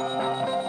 Música